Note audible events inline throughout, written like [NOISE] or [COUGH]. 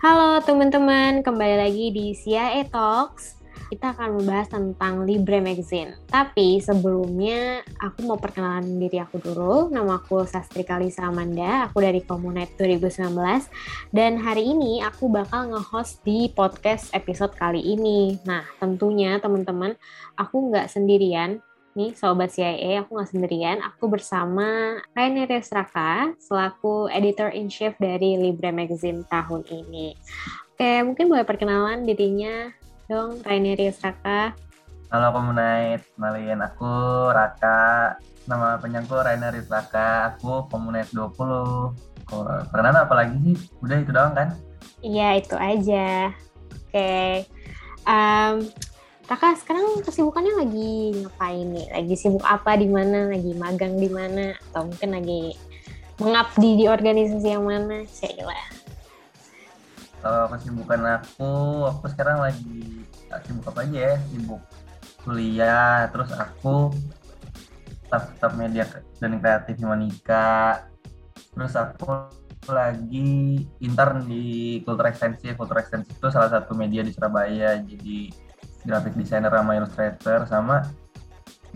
Halo teman-teman, kembali lagi di CIA Talks. Kita akan membahas tentang Libre Magazine. Tapi sebelumnya aku mau perkenalan diri aku dulu. Nama aku Sastri Kalisa Amanda, aku dari Komunet 2019. Dan hari ini aku bakal nge-host di podcast episode kali ini. Nah, tentunya teman-teman, aku nggak sendirian nih Sobat CIA, aku nggak sendirian. Aku bersama Rainer Raka selaku Editor-in-Chief dari Libre Magazine tahun ini. Oke, mungkin boleh perkenalan dirinya dong, Rainer Raka. Halo Komunite, kenalin aku Raka. Nama penyangku Rainer Raka, aku Komunite 20. Perkenalan apa lagi sih? Udah itu doang kan? Iya, itu aja. Oke. Um, Kakak sekarang kesibukannya lagi ngapain nih? Lagi sibuk apa di mana? Lagi magang di mana? Atau mungkin lagi mengabdi di organisasi yang mana? Saya Kalau kesibukan aku, aku sekarang lagi sibuk apa aja ya? Sibuk kuliah, terus aku tetap media dan kreatif Humanika. Terus aku lagi intern di Kultur Ekstensi. Kultur Ekstensi itu salah satu media di Surabaya. Jadi graphic designer sama illustrator sama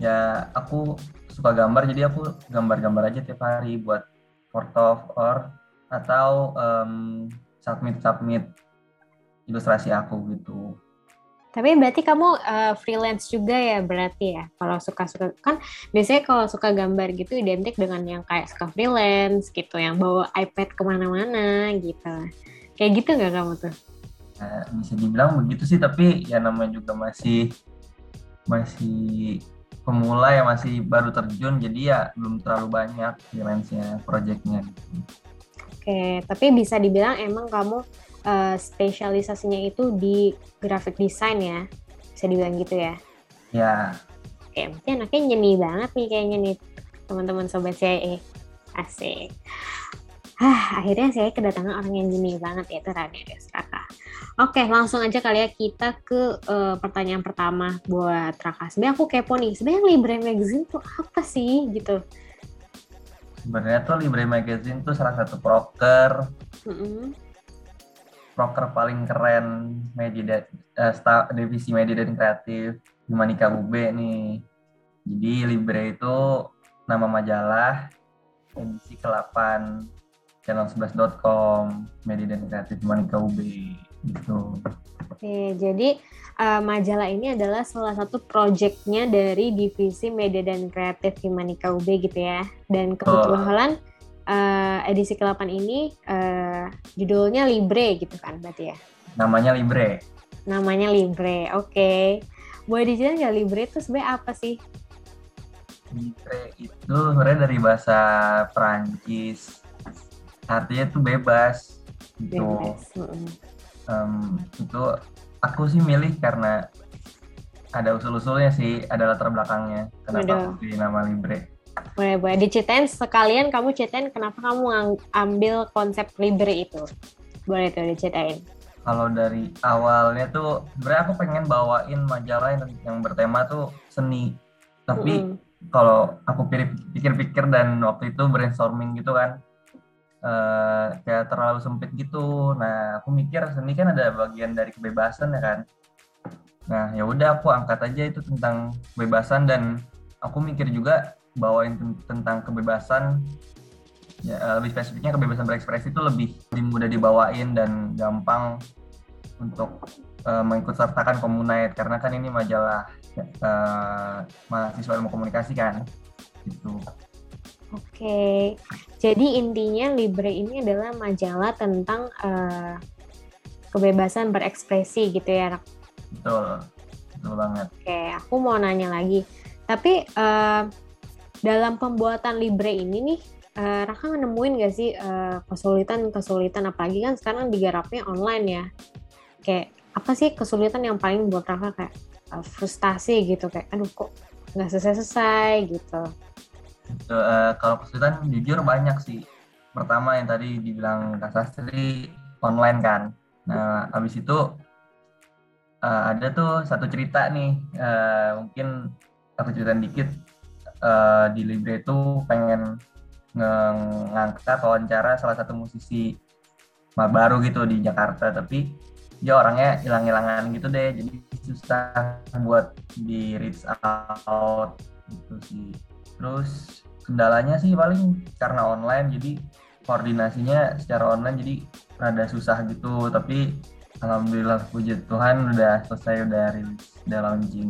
ya aku suka gambar jadi aku gambar-gambar aja tiap hari buat portof or atau um, submit submit ilustrasi aku gitu. Tapi berarti kamu uh, freelance juga ya berarti ya kalau suka-suka kan biasanya kalau suka gambar gitu identik dengan yang kayak suka freelance gitu yang bawa iPad ke mana-mana gitu. Kayak gitu nggak kamu tuh? Nah, bisa dibilang begitu sih tapi ya namanya juga masih masih pemula ya masih baru terjun jadi ya belum terlalu banyak freelance-nya projectnya Oke, tapi bisa dibilang emang kamu uh, spesialisasinya itu di graphic design ya? Bisa dibilang gitu ya? Ya. Oke, berarti anaknya nyeni banget nih kayaknya nih teman-teman sobat saya. Asik. Hah, akhirnya saya kedatangan orang yang nyeni banget yaitu Raden Kakak. Oke, langsung aja kali ya kita ke uh, pertanyaan pertama buat Raka. Sebenarnya aku kepo nih, sebenarnya Libre Magazine tuh apa sih gitu? Sebenarnya tuh Libre Magazine tuh salah satu broker, mm -hmm. paling keren media uh, divisi media dan kreatif di Manika UB nih. Jadi Libre itu nama majalah edisi ke-8 channel11.com media dan kreatif Manika UB gitu. Oke, jadi uh, majalah ini adalah salah satu proyeknya dari divisi media dan kreatif Himanika UB gitu ya. Dan kebetulan uh, edisi ke-8 ini uh, judulnya Libre gitu kan berarti ya? Namanya Libre. Namanya Libre, oke. Okay. Boleh dijelasin nggak Libre itu sebenarnya apa sih? Libre itu sebenarnya dari bahasa Perancis. Artinya tuh bebas. Gitu. Bebas. Mm -hmm um, itu aku sih milih karena ada usul-usulnya sih, ada latar belakangnya. Kenapa Aduh. aku pilih nama Libre? Boleh, boleh. Diceritain sekalian kamu ceritain kenapa kamu ambil konsep Libre itu. Boleh tuh diceritain. Kalau dari awalnya tuh, sebenarnya aku pengen bawain majalah yang, yang bertema tuh seni. Tapi mm -hmm. kalau aku pikir-pikir dan waktu itu brainstorming gitu kan, uh, kayak terlalu sempit gitu. Nah, aku mikir seni kan ada bagian dari kebebasan ya kan. Nah, ya udah aku angkat aja itu tentang kebebasan dan aku mikir juga bawain tentang kebebasan ya, eh, lebih spesifiknya kebebasan berekspresi itu lebih, lebih mudah dibawain dan gampang untuk uh, mengikut sertakan komunite karena kan ini majalah uh, mahasiswa ilmu komunikasi kan gitu. Oke, jadi intinya Libre ini adalah majalah tentang uh, kebebasan berekspresi gitu ya, Betul, betul banget. Oke, aku mau nanya lagi. Tapi uh, dalam pembuatan Libre ini nih, uh, Raka nemuin gak sih kesulitan-kesulitan, uh, apalagi kan sekarang digarapnya online ya. Kayak apa sih kesulitan yang paling buat Raka? Kayak uh, frustasi gitu, kayak aduh kok nggak selesai-selesai gitu uh, kalau kesulitan jujur banyak sih. Pertama yang tadi dibilang Kak Sastri online kan. Nah habis itu uh, ada tuh satu cerita nih. Uh, mungkin aku cerita dikit. Uh, di Libre itu pengen ngangkat wawancara salah satu musisi baru gitu di Jakarta. Tapi dia orangnya hilang-hilangan gitu deh. Jadi susah buat di reach out gitu sih terus kendalanya sih paling karena online jadi koordinasinya secara online jadi rada susah gitu. Tapi alhamdulillah puji Tuhan udah selesai udah rilis udah launching.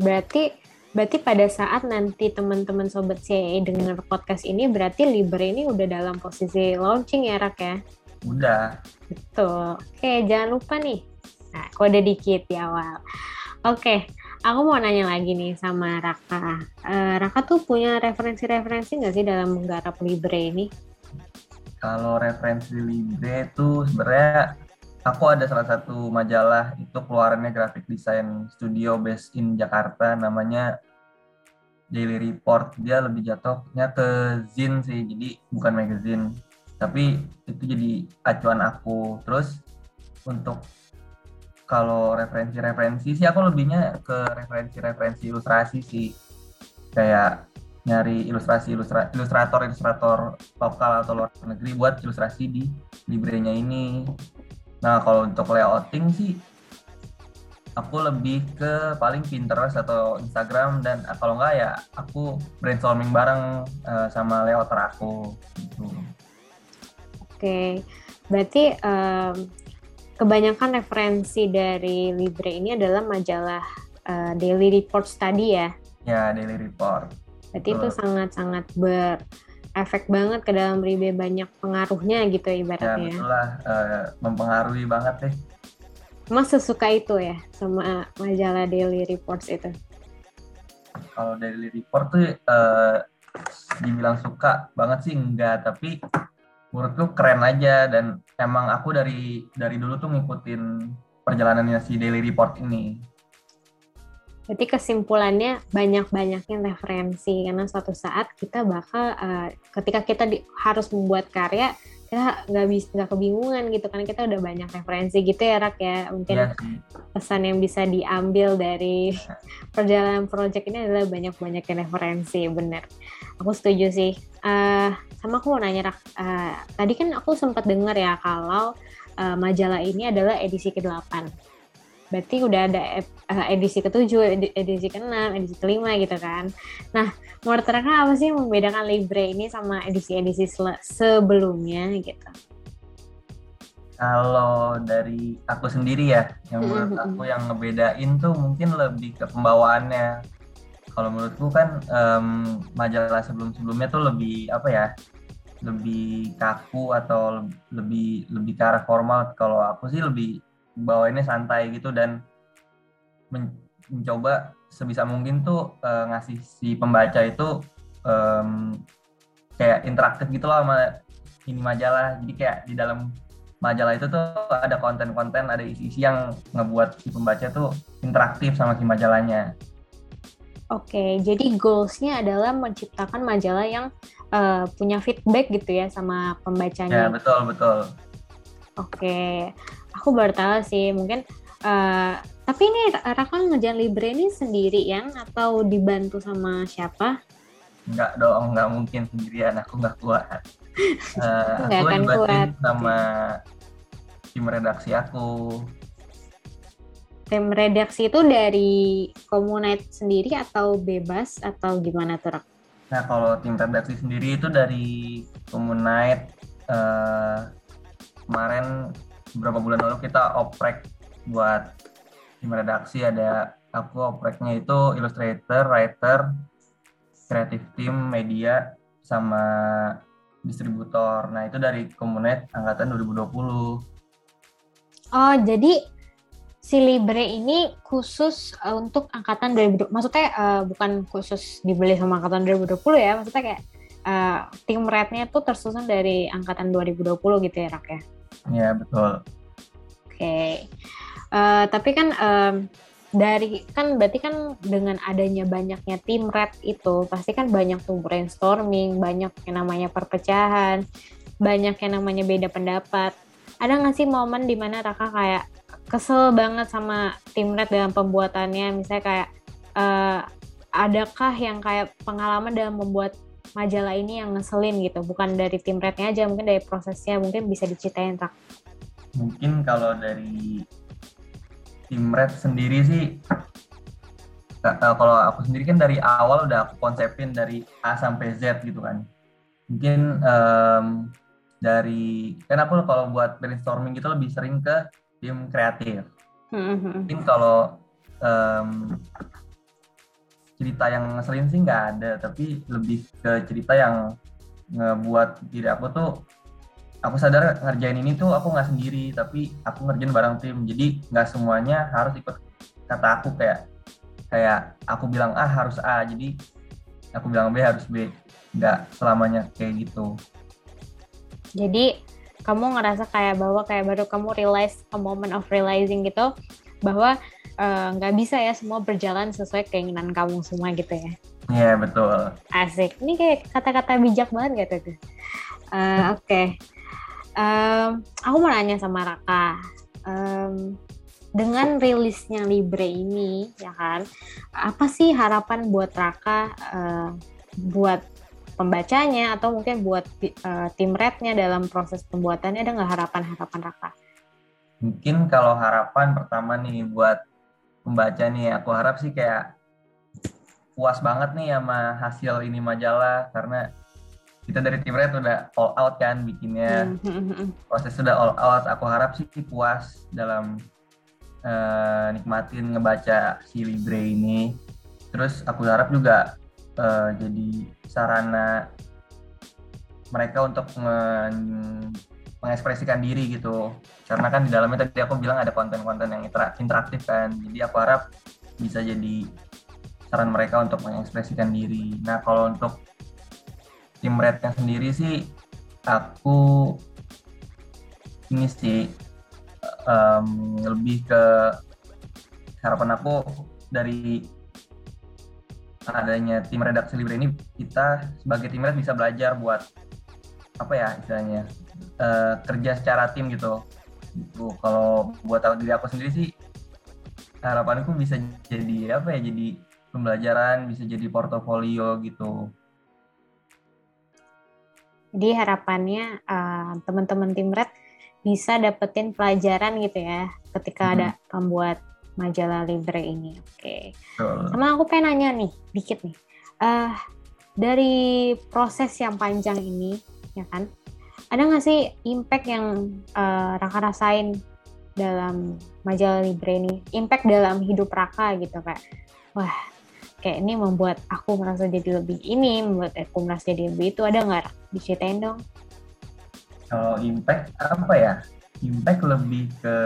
Berarti berarti pada saat nanti teman-teman sobat CE dengar podcast ini berarti Libre ini udah dalam posisi launching ya Rak ya? Udah. Betul. Oke jangan lupa nih. Nah kode dikit di awal. Oke aku mau nanya lagi nih sama Raka. Uh, Raka tuh punya referensi-referensi nggak sih dalam menggarap Libre ini? Kalau referensi Libre tuh sebenarnya aku ada salah satu majalah itu keluarannya graphic design studio based in Jakarta namanya Daily Report. Dia lebih jatuhnya ke zin sih jadi bukan magazine. Tapi itu jadi acuan aku. Terus untuk kalau referensi-referensi sih aku lebihnya ke referensi-referensi ilustrasi sih kayak nyari ilustrasi ilustra, ilustrator ilustrator lokal atau luar negeri buat ilustrasi di librenya ini. Nah kalau untuk layouting sih aku lebih ke paling Pinterest atau Instagram dan kalau enggak ya aku brainstorming bareng uh, sama layouter aku gitu. Oke, berarti um, kebanyakan referensi dari Libre ini adalah majalah uh, Daily Report Study ya? Ya, Daily Report Berarti itu sangat-sangat berefek banget ke dalam Ribe banyak pengaruhnya gitu ya ibaratnya. Ya betul lah, uh, mempengaruhi banget deh. Mas sesuka itu ya sama majalah Daily Reports itu? Kalau Daily Report tuh uh, dibilang suka banget sih enggak, tapi menurutku keren aja. Dan emang aku dari dari dulu tuh ngikutin perjalanannya si Daily Report ini. Berarti kesimpulannya banyak-banyaknya referensi. Karena suatu saat kita bakal uh, ketika kita di, harus membuat karya kita nggak bisa nggak kebingungan gitu karena kita udah banyak referensi gitu ya Rak ya. Mungkin ya. pesan yang bisa diambil dari [LAUGHS] perjalanan proyek ini adalah banyak-banyaknya referensi bener. Aku setuju sih uh, sama aku mau nanya Rak uh, tadi kan aku sempat dengar ya kalau uh, majalah ini adalah edisi ke-8 berarti udah ada uh, edisi ketujuh, edisi keenam, edisi kelima gitu kan. Nah, menurut Raka apa sih yang membedakan Libre ini sama edisi-edisi sebelumnya gitu? Kalau dari aku sendiri ya, yang menurut aku yang ngebedain tuh mungkin lebih ke pembawaannya. Kalau menurutku kan um, majalah sebelum-sebelumnya tuh lebih apa ya, lebih kaku atau lebih lebih ke arah formal. Kalau aku sih lebih bawainnya santai gitu dan men mencoba sebisa mungkin tuh uh, ngasih si pembaca itu um, kayak interaktif gitu loh sama ini majalah jadi kayak di dalam majalah itu tuh ada konten-konten ada isi-isi yang ngebuat si pembaca tuh interaktif sama si majalahnya Oke, jadi goalsnya adalah menciptakan majalah yang uh, punya feedback gitu ya sama pembacanya. Ya betul betul. Oke, aku baru tahu sih mungkin uh, tapi ini Raka ngejalan Libre ini sendiri yang atau dibantu sama siapa? Enggak dong, enggak mungkin sendirian. Aku nggak kuat. Uh, [LAUGHS] aku akan kuat. sama tim redaksi aku. Tim redaksi itu dari Komunite sendiri atau bebas atau gimana tuh Rak? Nah kalau tim redaksi sendiri itu dari Komunite uh, kemarin beberapa bulan lalu kita oprek buat tim redaksi ada aku opreknya itu illustrator, writer, creative team, media, sama distributor. Nah itu dari Komunet angkatan 2020. Oh jadi si Libre ini khusus uh, untuk angkatan 2020. Maksudnya uh, bukan khusus dibeli sama angkatan 2020 ya. Maksudnya kayak uh, tim rednya tuh tersusun dari angkatan 2020 gitu ya Rak ya? Iya betul. Oke, okay. uh, tapi kan um, dari kan berarti kan dengan adanya banyaknya tim red itu pasti kan banyak tuh brainstorming, banyak yang namanya perpecahan, banyak yang namanya beda pendapat. Ada nggak sih momen di mana Raka kayak kesel banget sama tim red dalam pembuatannya, misalnya kayak uh, adakah yang kayak pengalaman dalam membuat majalah ini yang ngeselin gitu? Bukan dari tim rednya aja, mungkin dari prosesnya mungkin bisa diceritain Rak. Mungkin kalau dari tim red sendiri sih kalau aku sendiri kan dari awal udah aku konsepin dari A sampai Z gitu kan. Mungkin um, dari kan aku kalau buat brainstorming gitu lebih sering ke tim kreatif. Mm-hmm. Mungkin kalau um, cerita yang ngeselin sih nggak ada, tapi lebih ke cerita yang ngebuat diri aku tuh aku sadar ngerjain ini tuh aku nggak sendiri, tapi aku ngerjain bareng tim. Jadi nggak semuanya harus ikut kata aku kayak kayak aku bilang A harus A, jadi aku bilang B harus B. Nggak selamanya kayak gitu. Jadi kamu ngerasa kayak bahwa kayak baru kamu realize a moment of realizing gitu bahwa Eh, nggak uh, bisa ya semua berjalan sesuai keinginan kamu semua gitu ya. Iya yeah, betul. Asik. Ini kayak kata-kata bijak banget gitu tuh. Uh, Oke. Okay. Um, aku mau nanya sama Raka. Um, dengan rilisnya Libre ini, ya kan, apa sih harapan buat Raka, uh, buat pembacanya atau mungkin buat uh, tim rednya dalam proses pembuatannya ada nggak harapan-harapan Raka? Mungkin kalau harapan pertama nih buat pembaca nih aku harap sih kayak puas banget nih sama hasil ini majalah karena kita dari tim Red udah all out kan bikinnya mm-hmm. proses sudah all out aku harap sih puas dalam uh, nikmatin ngebaca si Libre ini terus aku harap juga uh, jadi sarana mereka untuk mengekspresikan diri gitu. Karena kan di dalamnya tadi aku bilang ada konten-konten yang interaktif kan. Jadi aku harap bisa jadi saran mereka untuk mengekspresikan diri. Nah kalau untuk tim rednya sendiri sih aku ini sih um, lebih ke harapan aku dari adanya tim redaksi Libre ini kita sebagai tim red bisa belajar buat apa ya istilahnya uh, kerja secara tim gitu. Gitu. Kalau buat diri aku sendiri sih harapanku bisa jadi apa ya? Jadi pembelajaran, bisa jadi portofolio gitu. Jadi harapannya uh, teman-teman tim Red bisa dapetin pelajaran gitu ya ketika hmm. ada pembuat majalah Libre ini. Oke. Okay. Sama aku pengen nanya nih, dikit nih. Uh, dari proses yang panjang ini, ya kan? ada nggak sih impact yang uh, Raka rasain dalam majalah Libre ini? Impact dalam hidup Raka gitu kayak, wah kayak ini membuat aku merasa jadi lebih ini, membuat aku merasa jadi lebih itu. Ada nggak? Diceritain dong. Kalau impact apa ya? Impact lebih ke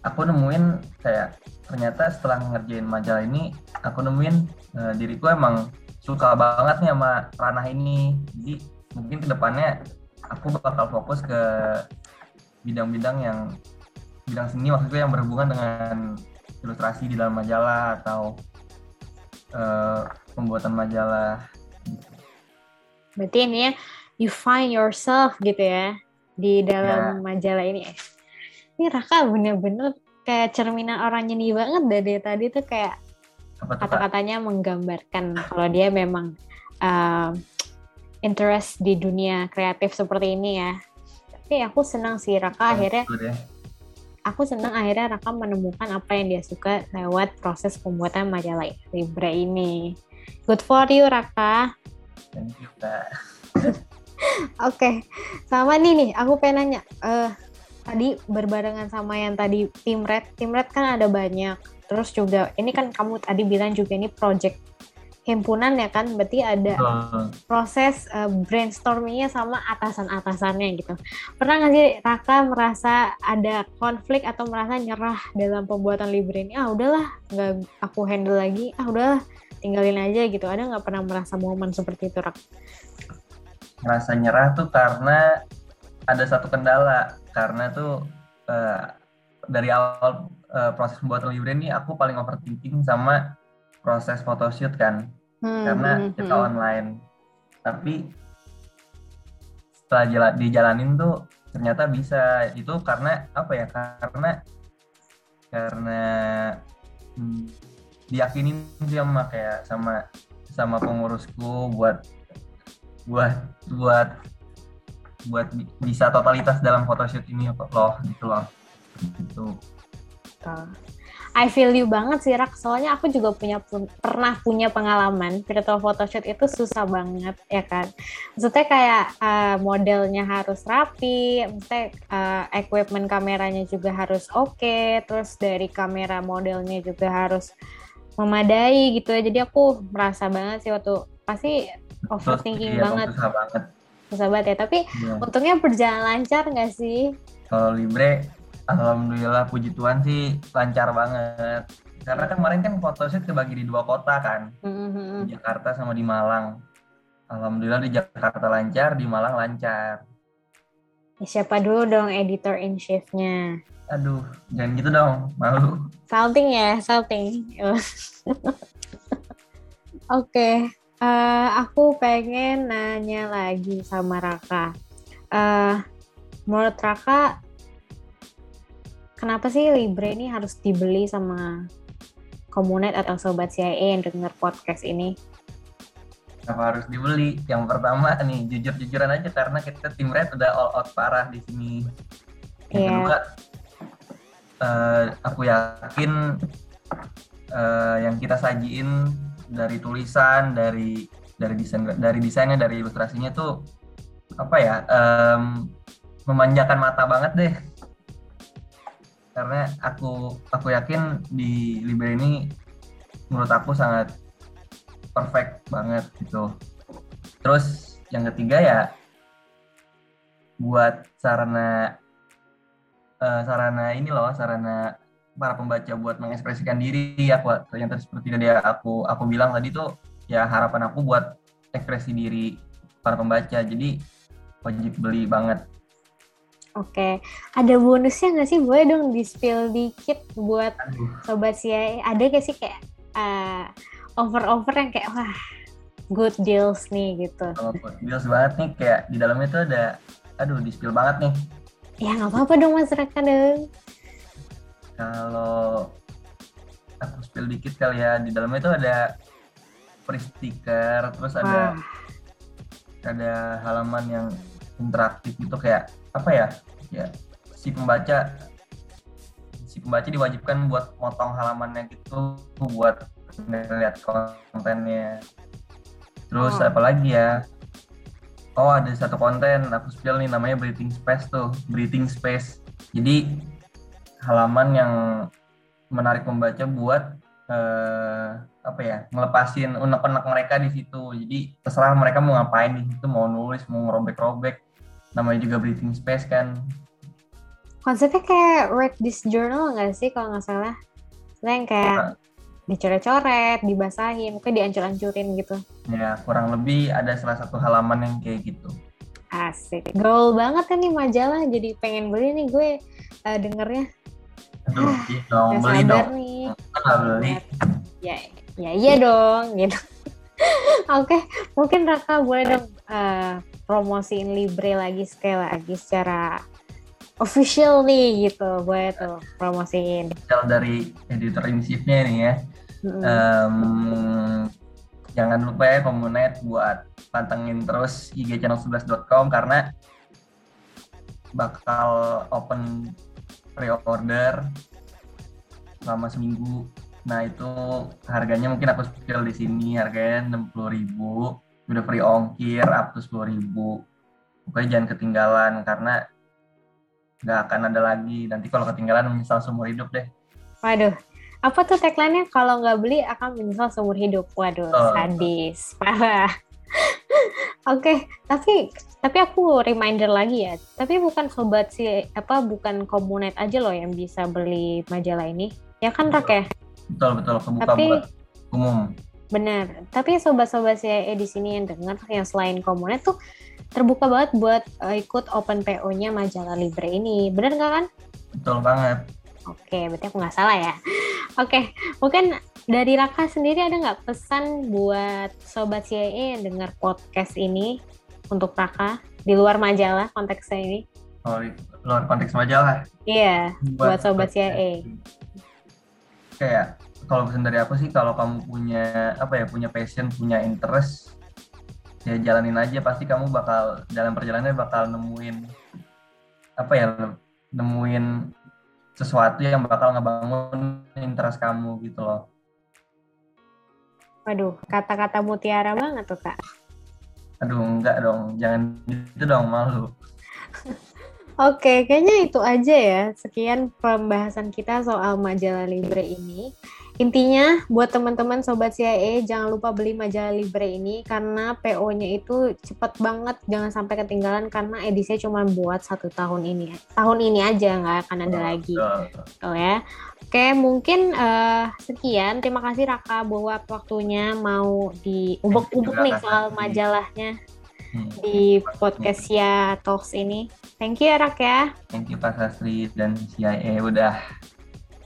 aku nemuin kayak ternyata setelah ngerjain majalah ini aku nemuin uh, diriku emang suka banget nih sama ranah ini jadi mungkin ke depannya aku bakal fokus ke bidang-bidang yang bidang seni maksudnya yang berhubungan dengan ilustrasi di dalam majalah atau uh, pembuatan majalah. Berarti ini ya you find yourself gitu ya di dalam ya. majalah ini. Ini Raka bener-bener kayak cerminan orang nyeni banget dari tadi tuh kayak kata-katanya menggambarkan kalau dia memang uh, interest di dunia kreatif seperti ini ya. Tapi aku senang sih Raka oh, akhirnya aku senang akhirnya Raka menemukan apa yang dia suka lewat proses pembuatan majalah Libra ini. Good for you Raka. Thank you Kak. [LAUGHS] Oke, okay. sama nih nih, aku pengen nanya. Uh, tadi berbarengan sama yang tadi tim red, tim red kan ada banyak. Terus juga ini kan kamu tadi bilang juga ini project himpunan ya kan? Berarti ada proses uh, brainstormingnya sama atasan-atasannya gitu. Pernah nggak sih Raka merasa ada konflik atau merasa nyerah dalam pembuatan libre ini? Ah udahlah nggak aku handle lagi. Ah udahlah tinggalin aja gitu. Ada nggak pernah merasa momen seperti itu Rak? merasa nyerah tuh karena ada satu kendala karena tuh uh, dari awal uh, proses pembuatan libre ini aku paling overthinking sama proses photoshoot kan. Hmm, karena hmm, kita hmm. online. Tapi setelah jalan dijalanin tuh ternyata bisa. Itu karena apa ya karena karena hmm, diyakinin sih sama kayak sama sama pengurusku buat buat buat buat bisa totalitas dalam photoshoot ini loh gitu loh gitu. I feel you banget sih Rak, soalnya aku juga punya pernah punya pengalaman virtual photoshoot itu susah banget ya kan. Maksudnya kayak uh, modelnya harus rapi, maksudnya uh, equipment kameranya juga harus oke, okay, terus dari kamera modelnya juga harus memadai gitu ya. Jadi aku merasa banget sih waktu pasti overthinking iya, banget. Susah banget. Banget ya, tapi ya. untungnya berjalan lancar nggak sih? Kalau Libre Alhamdulillah puji Tuhan sih lancar banget. Karena kan kemarin kan photoshoot kebagi di dua kota kan. Mm-hmm. Di Jakarta sama di Malang. Alhamdulillah di Jakarta lancar, di Malang lancar. Ya, siapa dulu dong editor in chief-nya? Aduh, jangan gitu dong, malu. Salting ya, salting. [LAUGHS] Oke, okay. Uh, aku pengen nanya lagi sama Raka. Uh, menurut Raka, kenapa sih Libre ini harus dibeli sama Komunet atau Sobat CIA yang denger podcast ini? Kenapa harus dibeli? Yang pertama nih, jujur-jujuran aja karena kita tim Red udah all out parah di sini. Yang yeah. kedua, uh, aku yakin uh, yang kita sajiin dari tulisan, dari dari desain, dari desainnya, dari ilustrasinya tuh apa ya, um, memanjakan mata banget deh karena aku aku yakin di Libre ini menurut aku sangat perfect banget gitu. Terus yang ketiga ya buat sarana uh, sarana ini loh sarana para pembaca buat mengekspresikan diri aku yang tadi seperti tadi aku aku bilang tadi tuh ya harapan aku buat ekspresi diri para pembaca jadi wajib beli banget Oke, ada bonusnya nggak sih? Boleh dong di spill dikit buat sobat CIA. Ada gak sih kayak uh, over-over yang kayak wah good deals nih gitu? Kalau good deals banget nih kayak di dalamnya tuh ada, aduh di spill banget nih. Ya nggak apa-apa dong Mas Raka dong. Kalau aku spill dikit kali ya, di dalamnya tuh ada free sticker, terus ada wah. ada halaman yang interaktif gitu kayak apa ya ya si pembaca si pembaca diwajibkan buat motong halamannya gitu buat ngeliat kontennya terus oh. apa lagi ya oh ada satu konten aku spill nih namanya breathing space tuh breathing space jadi halaman yang menarik pembaca buat eh, apa ya ngelepasin unek-unek mereka di situ. Jadi terserah mereka mau ngapain di situ mau nulis mau ngerobek-robek. Namanya juga breathing space kan. Konsepnya kayak read this journal nggak sih kalau nggak salah? Yang kayak dicoret-coret, dibasahin, mungkin diancur-ancurin gitu. Ya, kurang lebih ada salah satu halaman yang kayak gitu. Asik. Gaul banget kan nih majalah, jadi pengen beli nih gue uh, dengernya. Aduh, ah, dong, beli dong. Nih. Beli. Ya, ya iya dong, gitu. [LAUGHS] Oke, okay, mungkin Raka boleh dong uh, promosiin Libre lagi sekali lagi secara official nih gitu boleh tuh promosiin dari editor in chiefnya nih ya mm-hmm. um, jangan lupa ya komunet buat pantengin terus IG channel 11.com karena bakal open pre-order selama seminggu. Nah itu harganya mungkin aku spill di sini harganya 60.000 udah free ongkir up to sepuluh ribu. Pokoknya jangan ketinggalan karena nggak akan ada lagi. Nanti kalau ketinggalan menyesal seumur hidup deh. Waduh apa tuh tagline-nya kalau nggak beli akan menyesal seumur hidup waduh oh. sadis parah [LAUGHS] oke okay, tapi tapi aku reminder lagi ya tapi bukan sobat si apa bukan komunet aja loh yang bisa beli majalah ini ya kan Rak ya betul betul kebuka tapi, buat umum Benar. Tapi sobat-sobat CIA di sini yang dengar yang selain komunet tuh terbuka banget buat uh, ikut open PO-nya majalah Libre ini. Benar nggak kan? Betul banget. Oke, berarti aku nggak salah ya. Oke, mungkin dari Raka sendiri ada nggak pesan buat sobat CIA yang dengar podcast ini untuk Raka di luar majalah konteksnya ini? Oh, di luar konteks majalah? Iya, buat, buat sobat CIA. Kayak kalau pesan dari aku sih kalau kamu punya apa ya punya passion punya interest ya jalanin aja pasti kamu bakal dalam perjalanannya bakal nemuin apa ya nemuin sesuatu yang bakal ngebangun interest kamu gitu loh. Waduh, kata-kata mutiara banget tuh kak. Aduh, enggak dong, jangan gitu dong malu. [LAUGHS] Oke, kayaknya itu aja ya. Sekian pembahasan kita soal majalah Libre ini. Intinya buat teman-teman sobat CIA jangan lupa beli majalah Libre ini karena PO-nya itu cepet banget, jangan sampai ketinggalan karena edisinya cuma buat satu tahun ini. Tahun ini aja nggak akan ada lagi. Oh ya. Oke, mungkin uh, sekian. Terima kasih Raka buat waktunya mau di ubuk-ubuk nih soal majalahnya hmm. di podcast ya Talks ini. Thank you ya Rak ya. Thank you Pak Sastri dan CIA udah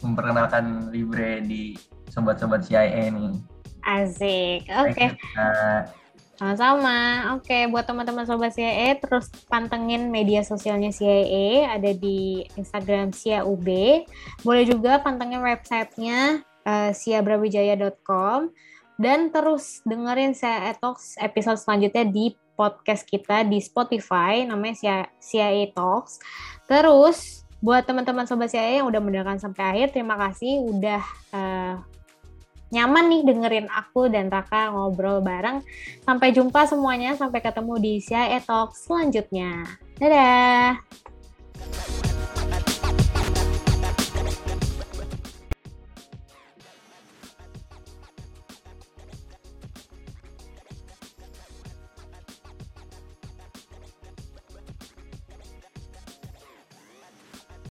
memperkenalkan Libre di sobat-sobat CIA nih. Asik. Oke. Okay. Sama-sama. Oke, okay, buat teman-teman sobat CIA, terus pantengin media sosialnya CIA, ada di Instagram SIAUB. Boleh juga pantengin websitenya uh, siabrawijaya.com dan terus dengerin saya Talks episode selanjutnya di podcast kita di Spotify, namanya CIA Talks. Terus buat teman-teman sobat saya yang udah mendengarkan sampai akhir, terima kasih udah uh, nyaman nih dengerin aku dan Raka ngobrol bareng. Sampai jumpa semuanya, sampai ketemu di CIA Talk selanjutnya. Dadah!